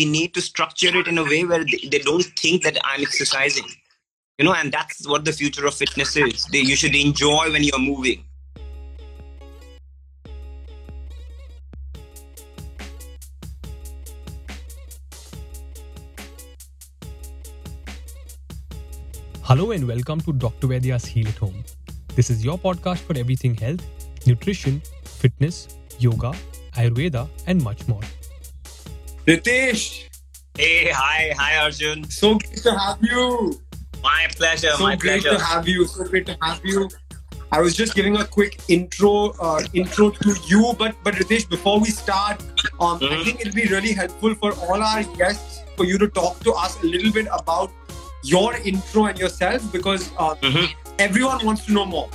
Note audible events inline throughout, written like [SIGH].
we need to structure it in a way where they, they don't think that I'm exercising. You know, and that's what the future of fitness is. They, you should enjoy when you're moving. Hello and welcome to Dr. Vaidya's Heal at Home. This is your podcast for everything health, nutrition, fitness, yoga, Ayurveda, and much more. Ritesh, Hey, hi, hi, Arjun. so great to have you. My pleasure, So my great pleasure. to have you. So great to have you. I was just giving a quick intro, uh, intro to you, but but Ritesh, before we start, um, I Mhm. think it'll be really helpful for all our guests for you to talk to us a little bit about your intro and yourself because uh, Mhm. everyone wants to know more.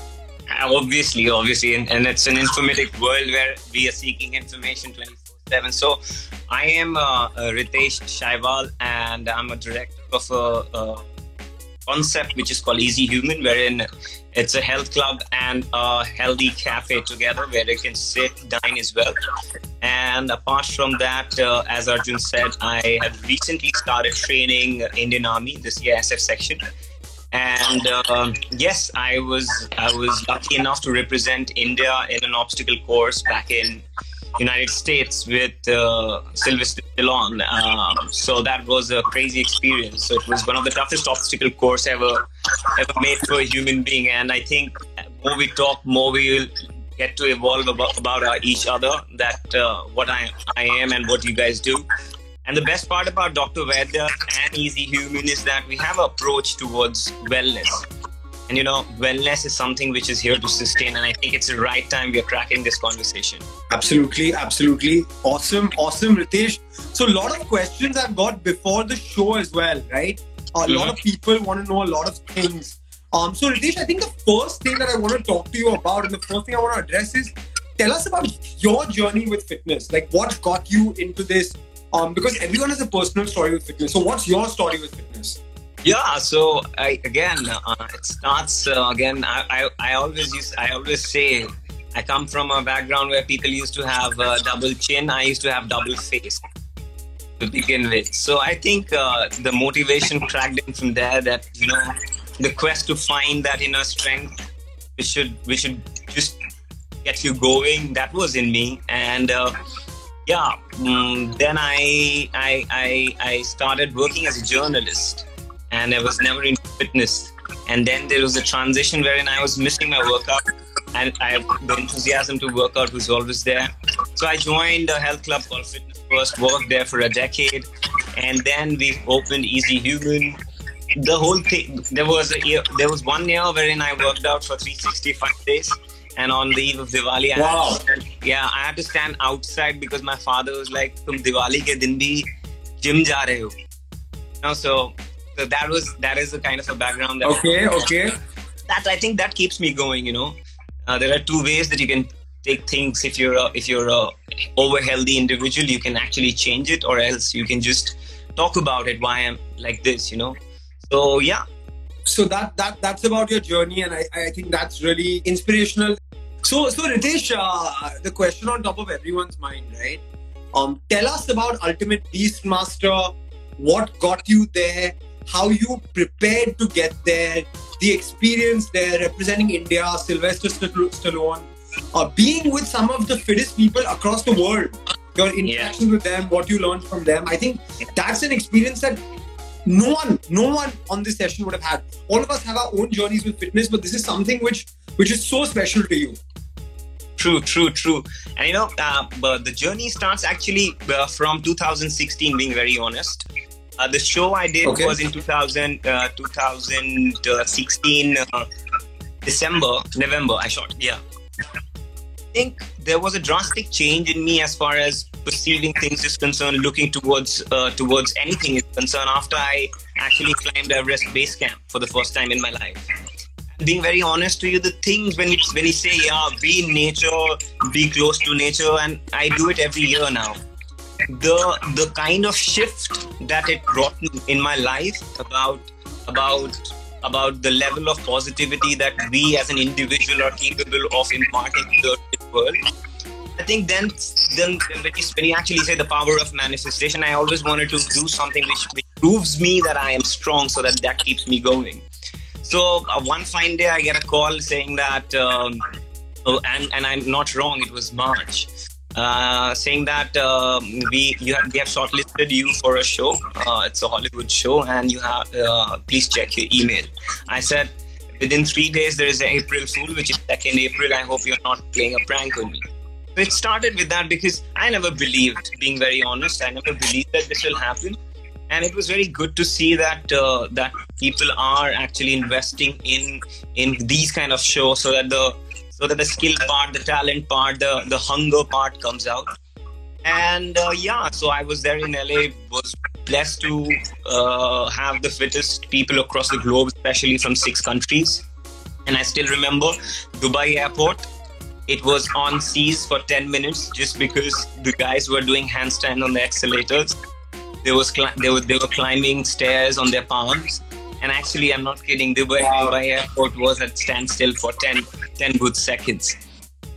Obviously, obviously, and, and it's an informative world where we are seeking information 24 7. So, I am uh, uh, Ritesh Shaiwal, and I'm a director of a, a concept which is called Easy Human, wherein it's a health club and a healthy cafe together where they can sit, dine as well. And apart from that, uh, as Arjun said, I have recently started training Indian Army, this year SF section and um yes i was i was lucky enough to represent india in an obstacle course back in united states with uh, sylvester Stallone. Um, so that was a crazy experience so it was one of the toughest obstacle course ever ever made for a human being and i think more we talk more we will get to evolve about, about each other that uh, what I, I am and what you guys do and the best part about Dr. Vaidya and Easy Human is that we have an approach towards wellness. And you know, wellness is something which is here to sustain. And I think it's the right time we are cracking this conversation. Absolutely, absolutely. Awesome, awesome, Ritesh. So, a lot of questions I've got before the show as well, right? A lot of people want to know a lot of things. Um, so, Ritesh, I think the first thing that I want to talk to you about and the first thing I want to address is tell us about your journey with fitness. Like, what got you into this? Um, because everyone has a personal story with fitness. So, what's your story with fitness? Yeah, so I, again, uh, it starts uh, again. I, I, I always use, I always say, I come from a background where people used to have a double chin. I used to have double face to begin with. So I think uh, the motivation cracked in from there. That you know, the quest to find that inner strength, which should, which should just get you going. That was in me, and. Uh, yeah, mm, then I, I I I started working as a journalist and I was never into fitness. And then there was a transition wherein I was missing my workout, and I, the enthusiasm to work out was always there. So I joined a health club called Fitness First, worked there for a decade, and then we opened Easy Human. The whole thing there was a year, there was one year wherein I worked out for 365 days, and on the eve of Diwali, I. Stand, yeah, I had to stand outside because my father was like, "Tum Diwali ke din bhi gym ja rahe ho." You know, so so that was that is the kind of a background that Okay, okay. that I think that keeps me going. You know, uh, there are two ways that you can take things. If you're a, if you're a over healthy individual, you can actually change it, or else you can just talk about it. Why I'm like this, you know. So yeah, so that that that's about your journey and i, I think that's really inspirational so so ritesh uh, the question on top of everyone's mind right um tell us about ultimate beastmaster what got you there how you prepared to get there the experience there representing india sylvester Stall- stallone uh, being with some of the fittest people across the world. Your interactions with them what you learned from them. I think that's an experience that no one no one on this session would have had. All of us have our own journeys with fitness but this is something which which is so special to you. True, true, true. And you know, uh, but the journey starts actually uh, from 2016. Being very honest, uh, the show I did Okay. was in 2000, uh, 2016 uh, December, November. I shot. Yeah. I think there was a drastic change in me as far as perceiving things is concerned, looking towards uh, towards anything is concerned. After I actually climbed Everest base camp for the first time in my life being very honest to you, the things when it's when you say yeah, be in nature, be close to nature, and I do it every year now. The the kind of shift that it brought in my life about about about the level of positivity that we as an individual are capable of imparting to the world I think then, then when you, when you actually say the power of manifestation, I always wanted to do something which, which proves me that I am strong, so that that keeps me going. So uh, one fine day, I get a call saying that, um, oh, and and I'm not wrong. It was March. Uh, saying that uh, we you have, we have shortlisted you for a show. Uh, it's a Hollywood show, and you have uh, please check your email. I said within three days there is an April Fool, which is second April. I hope you're not playing a prank on me. It started with that because I never believed, being very honest, I never believed that this will happen. And it was very good to see that uh, that people are actually investing in in these kind of shows, so that the so that the skill part, the talent part, the the hunger part comes out. And uh, yeah, so I was there in LA, was blessed to uh, have the fittest people across the globe, especially from six countries. And I still remember Dubai airport. It was on seas for 10 minutes just because the guys were doing handstand on the accelerators. They was cli- they were they were climbing stairs on their palms. And actually, I'm not kidding. Dubai, Dubai airport was at standstill for 10, 10 good seconds.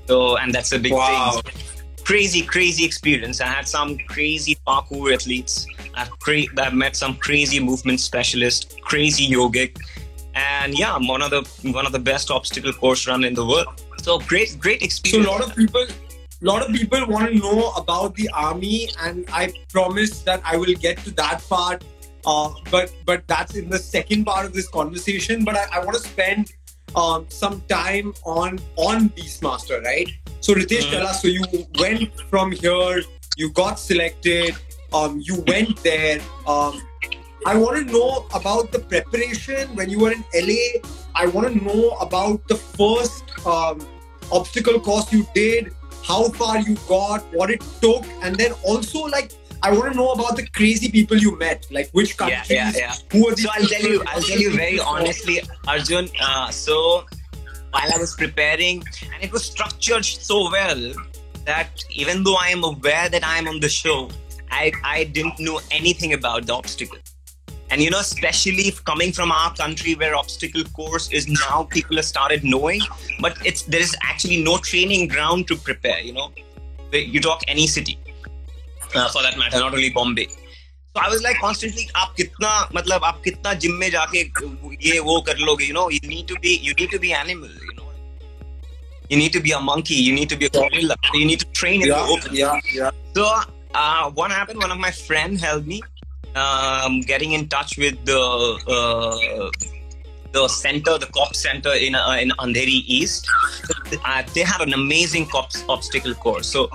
So, and that's a big Wow. thing. Crazy, crazy experience. I had some crazy parkour athletes. I've, cra- I've met some crazy movement specialists, crazy yogic, and yeah, I'm one of the one of the best obstacle course run in the world. So great, great experience. So a lot of people, a lot of people want to know about the army, and I promise that I will get to that part. Uh, but but that's in the second part of this conversation. But I, I want to spend um, some time on on Beastmaster, right? So Ritesh, Mhm. tell us. So you went from here, you got selected, um, you went there. Um, I want to know about the preparation when you were in LA. I want to know about the first um, obstacle course you did, how far you got, what it took, and then also like I want to know about the crazy people you met, like which Yeah, countries, yeah, yeah. who were these So I'll tell you. I'll tell you very honestly, Arjun. Uh, so while I was preparing, and it was structured so well that even though I am aware that I am on the show, I I didn't know anything about the obstacle. And you know, especially coming from our country where obstacle course is now people have started knowing, but it's there is actually no training ground to prepare. You know, you talk any city, uh, for that matter, not only Bombay. So I was like constantly, आप कितना मतलब आप कितना gym में जाके ये वो कर लोगे, you know, you need to be you need to be animal, you know. You need to be a monkey, you need to be a gorilla, you need to train in the yeah, open. yeah, yeah. So uh, what happened? One of my friend helped me um, getting in touch with the uh, the center, the cop center in uh, in Andheri East. Uh, they have an amazing cops obstacle course. So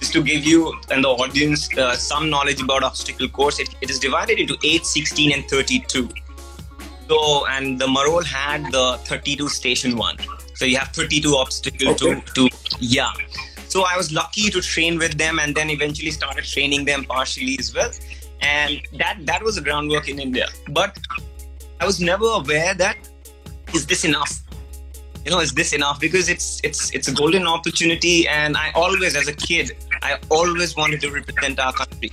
just to give you and the audience uh, some knowledge about obstacle course, it, it is divided into 8, 16, and 32. So and the Marol had the 32 station one. So you have 32 obstacle Okay. to to yeah. So I was lucky to train with them and then eventually started training them partially as well. And that that was the groundwork in India. But I was never aware that is this enough? You know, is this enough? Because it's it's it's a golden opportunity and I always as a kid, I always wanted to represent our country.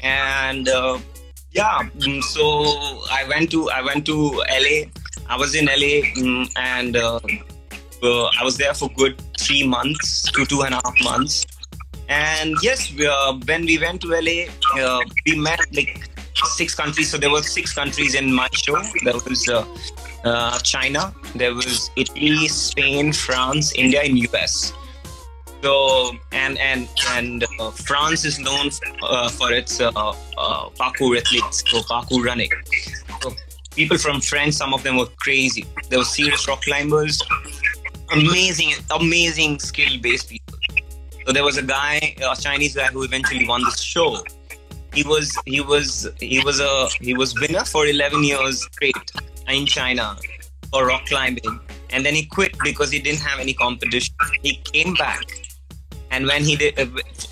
And uh, yeah, mm, so I went to I went to LA. I was in LA mm, and uh, I was there for good three months to two and a half months. And yes, we, uh, when we went to LA, uh, we met like six countries. So there were six countries in my show. There was uh, uh, China, there was Italy, Spain, France, India, and US. So and and and uh, France is known uh, for its uh, uh, parkour athletes, so parkour running. So people from France, some of them were crazy. There were serious rock climbers, amazing, amazing skill-based people. So there was a guy, a Chinese guy, who eventually won the show. He was he was he was a he was winner for 11 years straight in China for rock climbing, and then he quit because he didn't have any competition. He came back, and when he did, uh,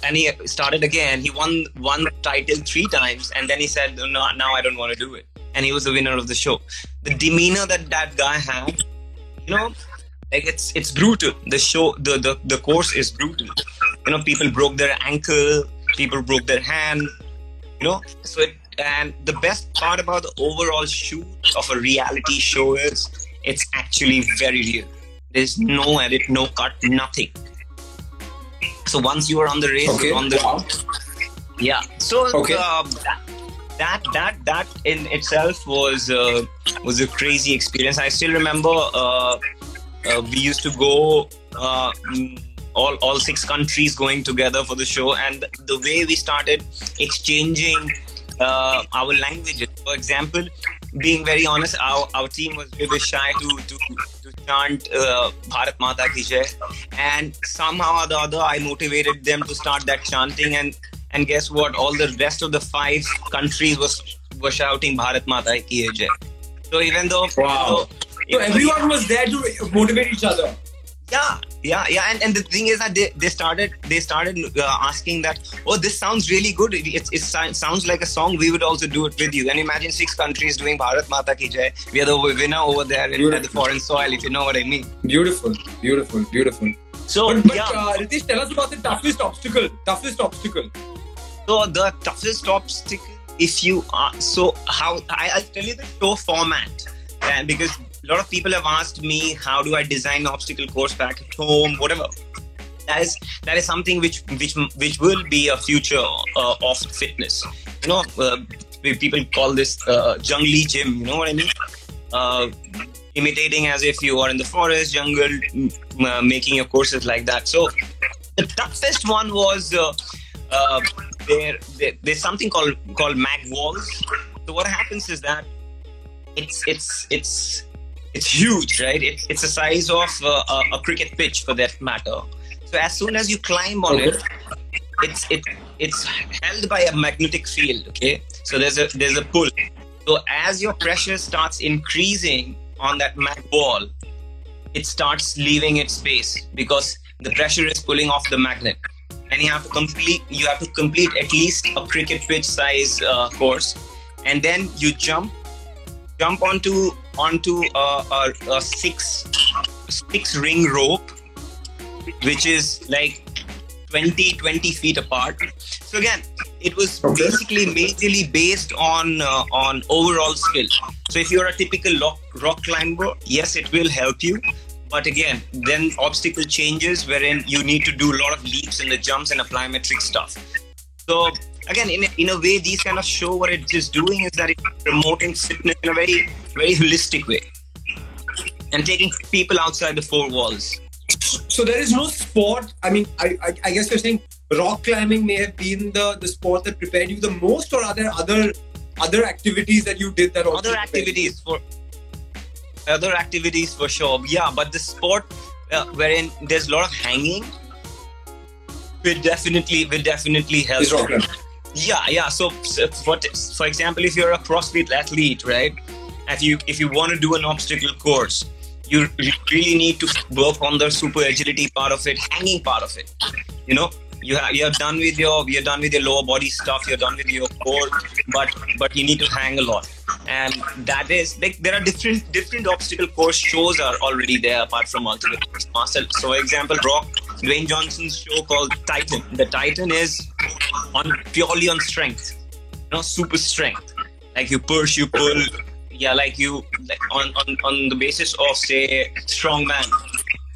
and he started again. He won one title three times, and then he said, "No, now I don't want to do it." And he was the winner of the show. The demeanor that that guy had, you know, like it's it's brutal. The show, the the the course is brutal. You know, people broke their ankle, people broke their hand. You know, so it, and the best part about the overall shoot of a reality show is it's actually very real. There's no edit, no cut, nothing. So once you are on the race, Okay. you're on the Wow. yeah. So Okay. uh, that, that that that in itself was uh, was a crazy experience. I still remember uh, uh, we used to go uh, mm, all all six countries going together for the show, and the way we started exchanging uh, our languages. For example, being very honest, our, our team was a bit shy to to, to chant uh, Bharat Mata Ki Jai, and somehow or the other, I motivated them to start that chanting, and and guess what? All the rest of the five countries was were shouting Bharat Mata Ki Jai. So even though, Wow. So everyone was there to motivate each other. yeah yeah yeah and, and the thing is that they, they started they started uh, asking that oh this sounds really good it, it, it sounds like a song we would also do it with you and imagine six countries doing bharat mata ki jai we are the winner over there in, the foreign soil if you know what i mean Beautiful, beautiful, beautiful. so But, but yeah uh, Ritesh, tell us about the toughest obstacle. Toughest obstacle. so the toughest obstacle if you are so how I, i'll tell you the show format and because a lot of people have asked me how do i design an obstacle course back at home whatever. That is that is something which which which will be a future uh, of fitness. You know uh, people call this uh, jungly gym you know what i mean? Uh, imitating as if you are in the forest jungle uh, making your courses like that. So the toughest one was uh, uh, there, there there's something called called mag walls. So what happens is that it's it's it's it's huge right? It, it's the size of a, cricket pitch for that matter. So as soon as you climb on it it's it it's held by a magnetic field okay? So there's a there's a pull. So as your pressure starts increasing on that mag ball, it starts leaving its space because the pressure is pulling off the magnet. And you have to complete you have to complete at least a cricket pitch size uh, course. And then you jump jump onto onto a, a, a six six ring rope which is like 20 20 feet apart. So again it was Okay. basically majorly based on uh, on overall skill. So if you're a typical rock, rock climber yes it will help you. But again then obstacle changes wherein you need to do a lot of leaps and the jumps and plyometric stuff. So again in a, in a way these kind of show what it is doing is that it's promoting fitness in a very very holistic way and taking people outside the four walls So there is no sport. I mean, I, I, I guess you're saying rock climbing may have been the, the sport that prepared you the most, or are there other other activities that you did that also other activities for other activities for sure yeah but the sport uh, wherein there's a lot of hanging will definitely will definitely help Is rock climbing. Yeah yeah so, for, for example if you're a crossfit athlete right if you if you want to do an obstacle course you really need to work on the super agility part of it hanging part of it. You know you have you're done with your you're done with your lower body stuff you're done with your core but but you need to hang a lot. And that is like there are different different obstacle course shows are already there apart from ultimate master so for example rock dwayne johnson's show called titan. The titan is on purely on strength you know super strength. Like you push you pull. Yeah like you like on on, on the basis of say strongman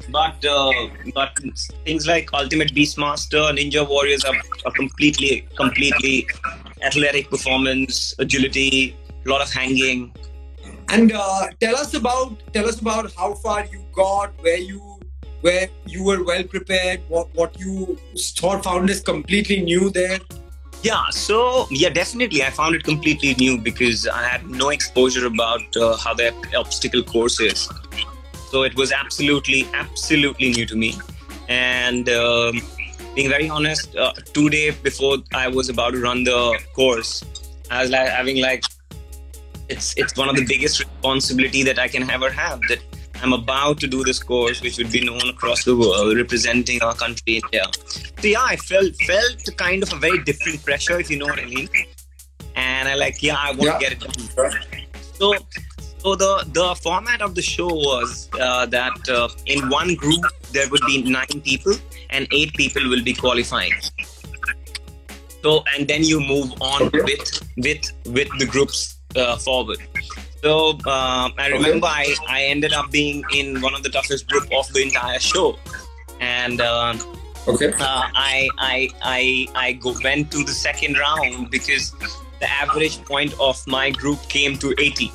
but uh, but things like ultimate beastmaster ninja warriors are, are completely completely athletic performance agility a lot of hanging. And uh, tell us about tell us about how far you got, where you where you were well prepared, what what you thought found is completely new there. Yeah, so yeah, definitely. I found it completely new because I had no exposure about uh, how the obstacle course is. So it was absolutely, absolutely new to me. And um, being very honest, uh, two days before I was about to run the course, I was like having like, it's it's one of the biggest responsibility that I can ever have. That I'm about to do this course, which would be known across the world, representing our country, India. So yeah, I felt felt kind of a very different pressure, if you know what I mean. And I like, yeah, I want Yeah. to get it done. So, so the the format of the show was uh, that uh, in one group there would be nine people, and eight people will be qualifying. So, and then you move on with with with the groups uh, forward. So uh, I remember I, I ended up being in one of the toughest group of the entire show, and uh, Okay. uh, I I I I go, went to the second round because the average point of my group came to 80,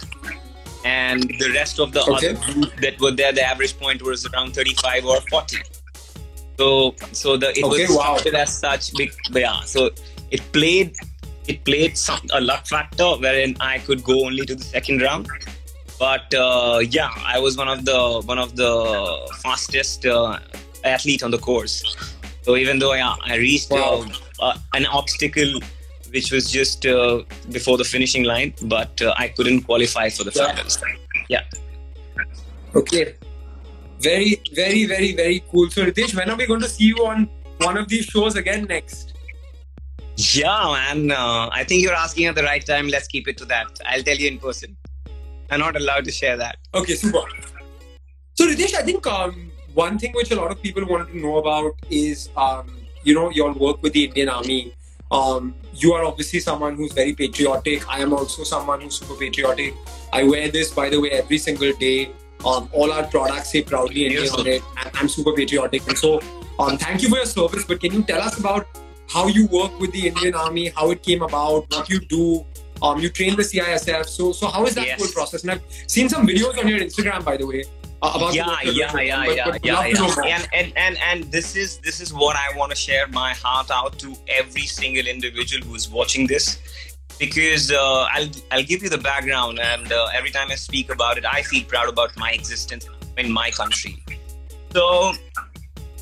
and the rest of the Okay. other group that were there, the average point was around 35 or 40. So so the it Okay, was wow. as such big, yeah. So it played it played some a luck factor wherein I could go only to the second round. But uh, yeah, I was one of the one of the fastest uh, athlete on the course. So even though yeah, I reached Wow. uh, uh, an obstacle which was just uh, before the finishing line, but uh, I couldn't qualify for the Yeah. finals. Yeah. Okay. Very, very, very, very cool. So, Ritesh, when are we going to see you on one of these shows again next? Yeah, man. Uh, I think you're asking at the right time. Let's keep it to that. I'll tell you in person. I'm not allowed to share that. Okay, super. So, Ritesh, I think um, one thing which a lot of people wanted to know about is, um, you know, your work with the Indian Army. Um, you are obviously someone who's very patriotic. I am also someone who's super patriotic. I wear this, by the way, every single day. Um, all our products say proudly Indian on it, and I'm super patriotic. And so, um, thank you for your service. But can you tell us about how you work with the Indian Army, how it came about, what you do? Um, you train the CISF. So, so how is that Yes. whole process? And I've seen some videos on your Instagram, by the way, uh, about the yeah, work yeah, doing. yeah, But- yeah, but yeah, love to know yeah. And, and and and this is this is what I want to share my heart out to every single individual who is watching this, because uh, I'll I'll give you the background, and uh, every time I speak about it, I feel proud about my existence in my country. So.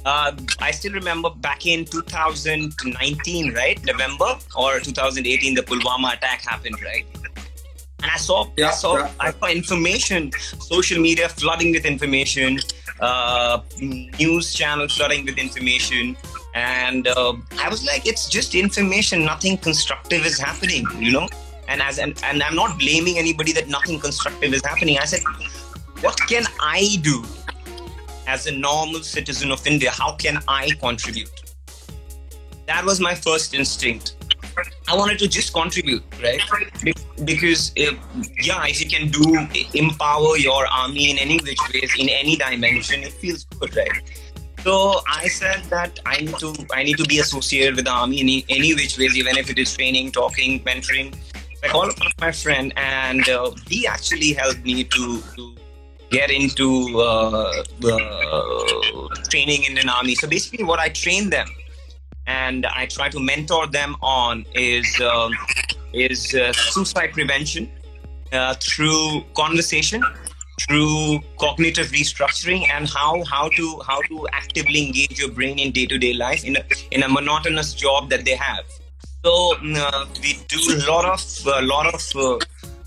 Uh, I still remember back in 2019, right? November or 2018, the Pulwama attack happened, right? And I saw, Yeah, I saw, yeah. I saw information, social media flooding with information, uh, news channel flooding with information, and uh, I was like, it's just information. Nothing constructive is happening, you know. And as and, and I'm not blaming anybody that nothing constructive is happening. I said, what can I do as a normal citizen of India? How can I contribute? That was my first instinct. I wanted to just contribute, right? Because, uh, yeah, if you can do empower your army in any which ways, in any dimension, it feels good, right? So I said that I need to I need to be associated with the army in any, which ways, even if it is training, talking, mentoring. I called my friend, and uh, he actually helped me to, to get into uh, the training in an army. So basically, what I train them and I try to mentor them on is um, is uh, suicide prevention uh, through conversation, through cognitive restructuring, and how how to how to actively engage your brain in day to day life in a in a monotonous job that they have. So uh, we do a lot of a lot of uh,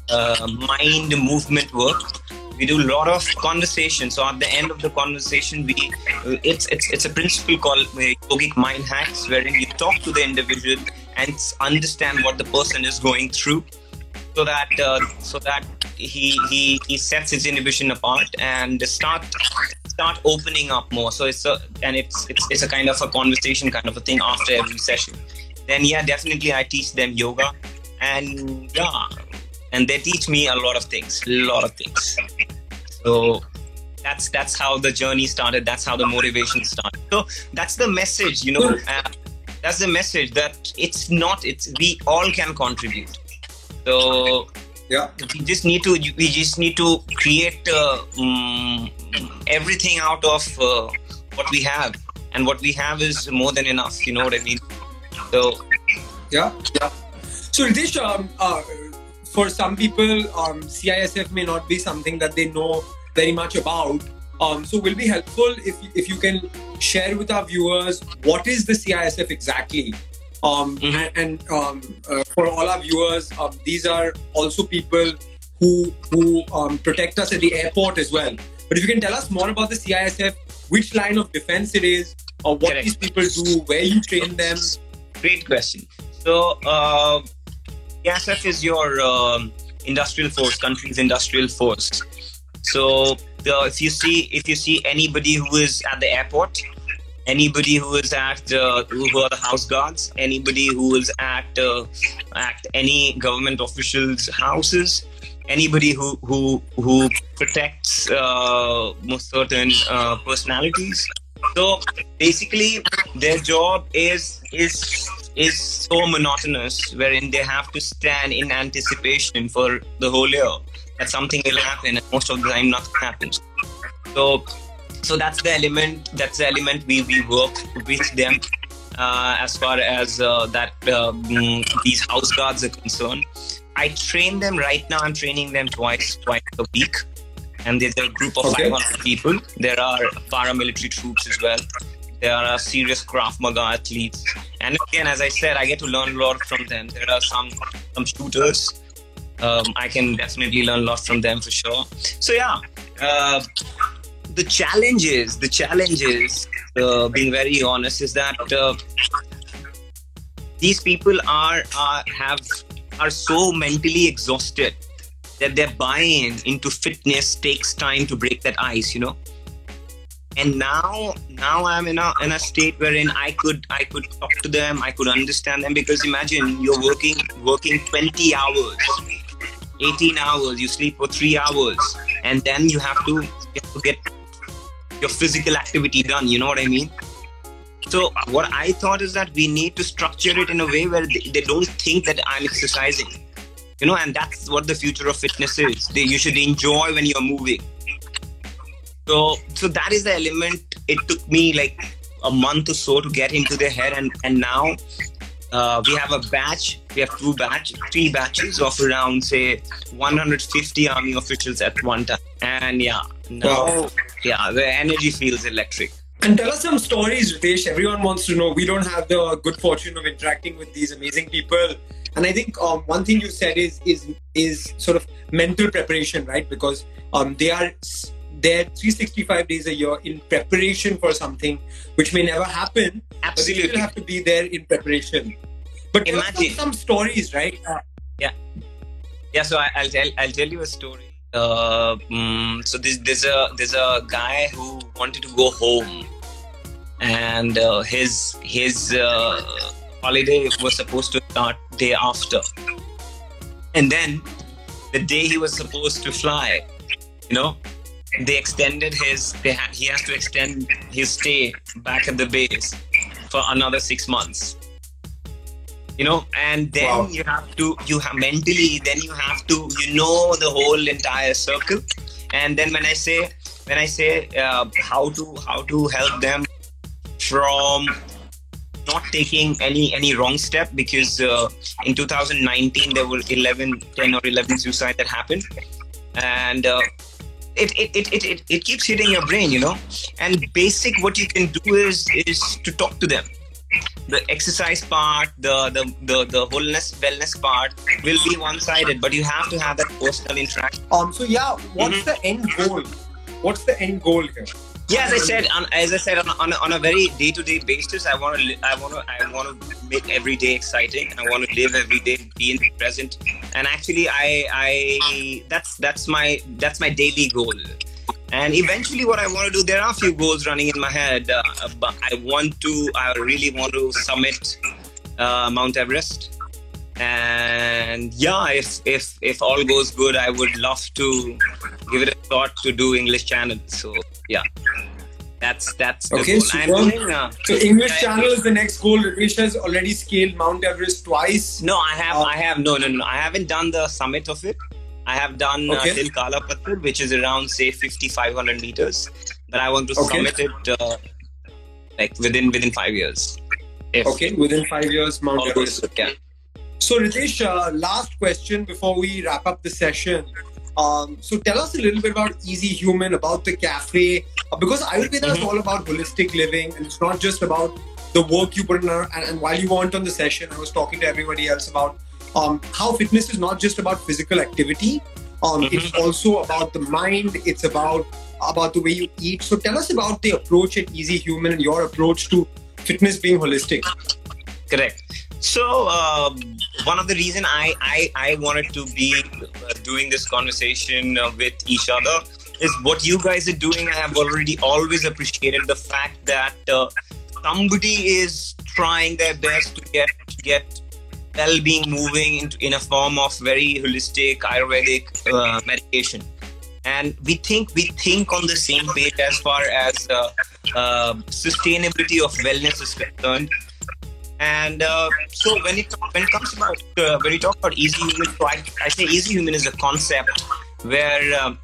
uh, mind movement work. We do a lot of conversation. So at the end of the conversation, we it's it's it's a principle called uh, yogic mind hacks, wherein you talk to the individual and understand what the person is going through, so that uh, so that he he he sets his inhibition apart and start start opening up more. So it's a and it's it's it's a kind of a conversation kind of a thing after every session. Then yeah, definitely I teach them yoga, and yeah, and they teach me a lot of things, a lot of things. So that's that's how the journey started. That's how the motivation started. So that's the message, you know. Uh, that's the message that it's not. It's we all can contribute. So Yeah. we just need to we just need to create uh, mm, everything out of uh, what we have, and what we have is more than enough. You know what I mean? So Yeah, yeah. So Ritesh, um, uh, for some people, um, CISF may not be something that they know very much about. Um, so will be helpful if if you can share with our viewers what is the CISF exactly. Um, Mhm. And, and um, uh, for all our viewers, um, these are also people who who um, protect us at the airport as well. But if you can tell us more about the CISF, which line of defense it is, or what Correct. these people do, where you train them. Great question. So, uh, ISF is your um, industrial force, country's industrial force. So, the, if you see if you see anybody who is at the airport, anybody who is at uh, who are the house guards, anybody who is at uh, at any government officials' houses, anybody who who who protects uh, most certain uh, personalities, So basically, their job is is is so monotonous, wherein they have to stand in anticipation for the whole year that something will happen, and most of the time nothing happens. So so that's the element that's the element we, we work with them uh, as far as uh, that um, these house guards are concerned i train them right now i'm training them twice twice a week and there's a group of Okay. 500 people there are paramilitary troops as well there are serious Krav Maga athletes. And again as i said i get to learn a lot from them. There are some some shooters. Um, i can definitely learn a lot from them for sure. So yeah uh, the challenge is the challenge is uh, being very honest is that uh, these people are, are have are so mentally exhausted that their buy-in into fitness takes time to break that ice you know and now now i'm in a in a state wherein i could i could talk to them i could understand them because imagine you're working working 20 hours 18 hours you sleep for 3 hours and then you have to get to get your physical activity done you know what i mean? So what i thought is that we need to structure it in a way where they, they don't think that i'm exercising you know and that's what the future of fitness is. They, you should enjoy when you're moving so so that is the element it took me like a month or so to get into their head and and now uh, we have a batch we have two batch three batches of around say 150 army officials at one time and yeah now Wow. yeah the energy feels electric And tell us some stories, Ritesh. Everyone wants to know. We don't have the good fortune of interacting with these amazing people. And I think um, one thing you said is is is sort of mental preparation, right? Because um, they are there 365 days a year in preparation for something which may never happen, but they absolutely still have to be there in preparation. But Imagine. some, some stories, right? Uh, Yeah, so I, I'll tell I'll tell you a story. Uh, mm, so there's there's a there's a guy who wanted to go home, and uh, his his uh, holiday was supposed to start day after, and then the day he was supposed to fly, you know, they extended his they ha- he has to extend his stay back at the base for another six months. You know and then Wow. you have to you have mentally then you have to you know the whole entire circle. And then when i say when i say uh, how to how to help them from not taking any any wrong step because uh, in 2019 there were 11 10 or 11 suicide that happened. And uh, it, it, it, it, it, keeps hitting your brain you know and basic what you can do is is to talk to them the exercise part the the the, the wholeness wellness part will be one-sided but you have to have that personal interaction um, so yeah, what's Mhm. the end goal? What's the end goal here? yeah as i said on, as i said on, on, a, on a very day-to-day basis i want to i want to i want to make every day exciting i want to live every day be in the present and actually i i that's that's my that's my daily goal. And eventually what i want to do there are a few goals running in my head uh, but i want to i really want to summit uh, mount everest. And yeah if if if all goes good i would love to give it a thought to do english channel. So yeah that's that's the Okay, goal. super. i'm doing uh, So English Yeah, channel is the next goal. Ritesh has already scaled Mount Everest twice. no i have Uh, i have no no no i haven't done the summit of it i have done Okay. uh, till kala Patthar, which is around say 5500 meters but i want to Okay. summit it uh, like within within five years if Okay, within five years, Mount Everest. yeah So Ritesh, uh, last question before we wrap up the session. Um, so tell us a little bit about Easy Human, about the cafe, uh, because Ayurveda is Mhm. all about holistic living, and it's not just about the work you put in. uh, And, and while you weren't on the session, I was talking to everybody else about um, how fitness is not just about physical activity. Um, Mhm. It's also about the mind. It's about about the way you eat. So tell us about the approach at Easy Human and your approach to fitness being holistic. correct so um, one of the reason I, I i wanted to be uh, doing this conversation uh, with each other is what you guys are doing i have already always appreciated the fact that uh, somebody is trying their best to get get well-being moving into, in a form of very holistic ayurvedic uh, medication and we think we think on the same page as far as uh, uh, sustainability of wellness is concerned. And uh, so when it when it comes about uh, when we talk about easy human, so I, I say easy human is a concept where um,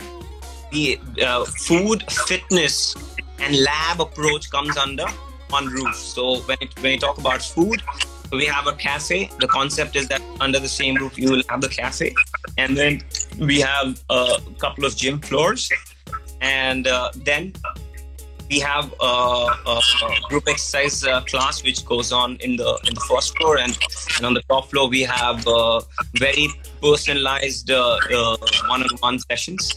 the uh, food, fitness, and lab approach comes under one roof. So when it, when we talk about food, we have a cafe. The concept is that under the same roof you will have the cafe, and then we have a couple of gym floors, and uh, then we have a, a, group exercise uh, class which goes on in the in the first floor, and, and on the top floor we have uh, very personalized uh, uh, one-on-one sessions.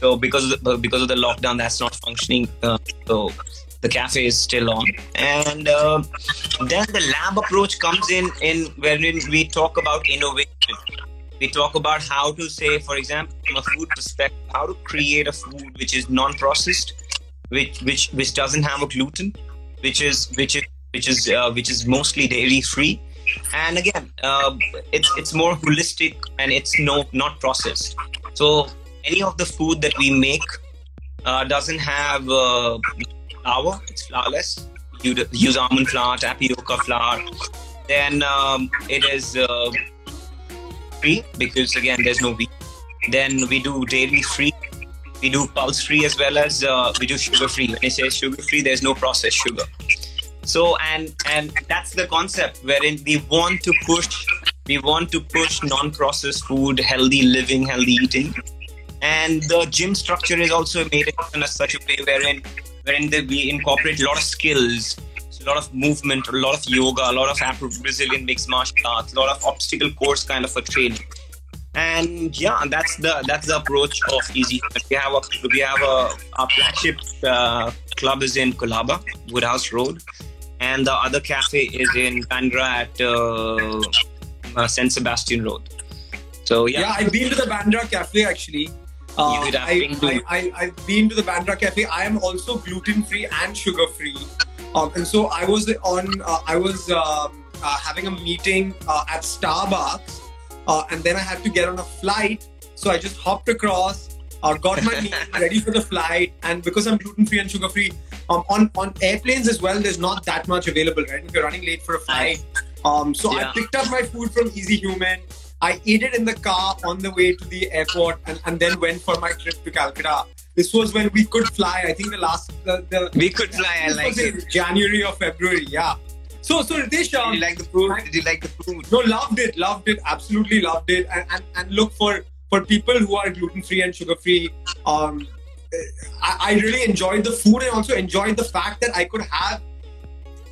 So because of the, because of the lockdown, that's not functioning. Uh, so the cafe is still on, and uh, then the lab approach comes in in when we talk about innovation. We talk about how to say, for example, from a food perspective, how to create a food which is non-processed which which which doesn't have a gluten, which is which is which is uh, which is mostly dairy free, and again, uh, it's it's more holistic and it's no not processed. So any of the food that we make uh, doesn't have uh, flour; it's flourless. You use almond flour, tapioca flour. Then um, it is uh, free because again, there's no wheat. Then we do dairy free we do pulse free as well as uh, we do sugar free. When I say sugar free, there's no processed sugar. So and and that's the concept wherein we want to push we want to push non-processed food, healthy living, healthy eating, and the gym structure is also made in a such a way wherein wherein the, we incorporate a lot of skills, a lot of movement, a lot of yoga, a lot of Afro-Brazilian mixed martial arts, a lot of obstacle course kind of a training and yeah that's the that's the approach of easy we have a we have a our flagship uh, club is in Colaba, Wodehouse road. And the other cafe is in bandra at uh, uh, Saint Sebastian road. So yeah. Yeah i've been to the bandra cafe actually. Uh, I, I, I, I've been to the Bandra Cafe. I am also gluten free and sugar free, um, and so I was on. Uh, I was um, uh, having a meeting uh, at Starbucks, uh, and then I had to get on a flight. So I just hopped across, uh, got my meal [LAUGHS] ready for the flight. And because I'm gluten free and sugar free, um, on, on airplanes as well, there's not that much available, right? If you're running late for a flight. Um, so yeah. I picked up my food from Easy Human. I ate it in the car on the way to the airport and, and then went for my trip to Calcutta. This was when we could fly. I think the last the, the we could fly. I like it. January or February. Yeah. So, so Ritesh, um, did you like the food? Did you like the food? No, loved it, loved it, absolutely loved it. And and, and look for for people who are gluten free and sugar free. Um, I, I really enjoyed the food and also enjoyed the fact that I could have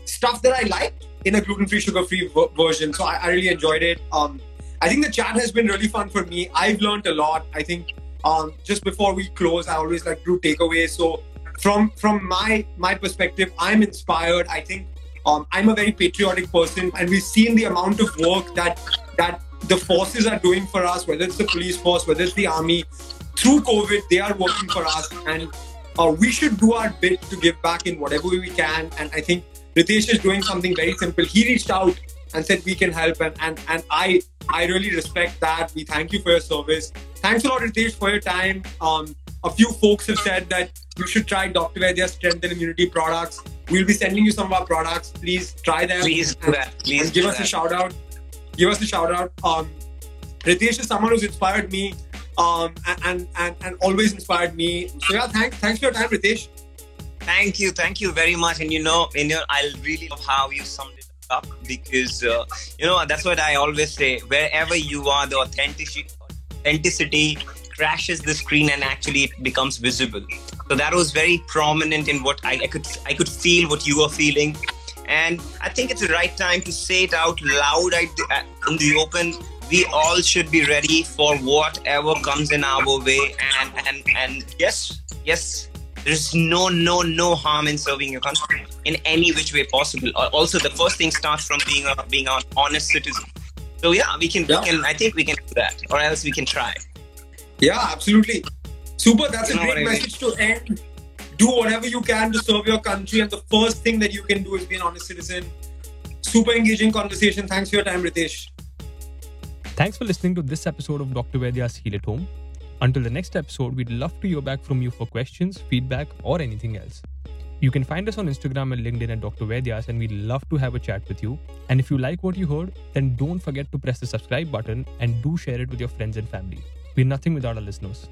stuff that I liked in a gluten free, sugar free v- version. So I, I, really enjoyed it. Um, I think the chat has been really fun for me. I've learned a lot. I think um, just before we close, I always like do takeaways. So from from my my perspective, I'm inspired. I think um, I'm a very patriotic person, and we've seen the amount of work that that the forces are doing for us, whether it's the police force, whether it's the army. Through COVID, they are working for us, and uh, we should do our bit to give back in whatever way we can. And I think Ritesh is doing something very simple. He reached out and said we can help, and and and I I really respect that. We thank you for your service. Thanks a lot, Ritesh, for your time. Um, a few folks have said that you should try Dr. Vaidya's strength and immunity products. We'll be sending you some of our products. Please try them. Please do that. Please give us that. a shout out. Give us a shout out. Um, Ritesh is someone who's inspired me um, and, and, and always inspired me. So yeah, thanks, thanks for your time, Ritesh. Thank you, thank you very much. And you know, in your, I really love how you summed it up because uh, you know that's what I always say. Wherever you are, the authenticity, authenticity crashes the screen and actually it becomes visible. So that was very prominent in what I, I could I could feel what you were feeling, and I think it's the right time to say it out loud uh, in the open. We all should be ready for whatever comes in our way, and and and yes, yes, there's no no no harm in serving your country in any which way possible. Also, the first thing starts from being a being an honest citizen. So yeah, we can yeah. we can I think we can do that, or else we can try. Yeah, absolutely. Super. That's you a great message mean? to end. Do whatever you can to serve your country, and the first thing that you can do is be an honest citizen. Super engaging conversation. Thanks for your time, Ritesh. Thanks for listening to this episode of Dr. Vaidya's Heal at Home. Until the next episode, we'd love to hear back from you for questions, feedback, or anything else. You can find us on Instagram and LinkedIn at Dr. Vaidyas, and we'd love to have a chat with you. And if you like what you heard, then don't forget to press the subscribe button and do share it with your friends and family. We're nothing without our listeners.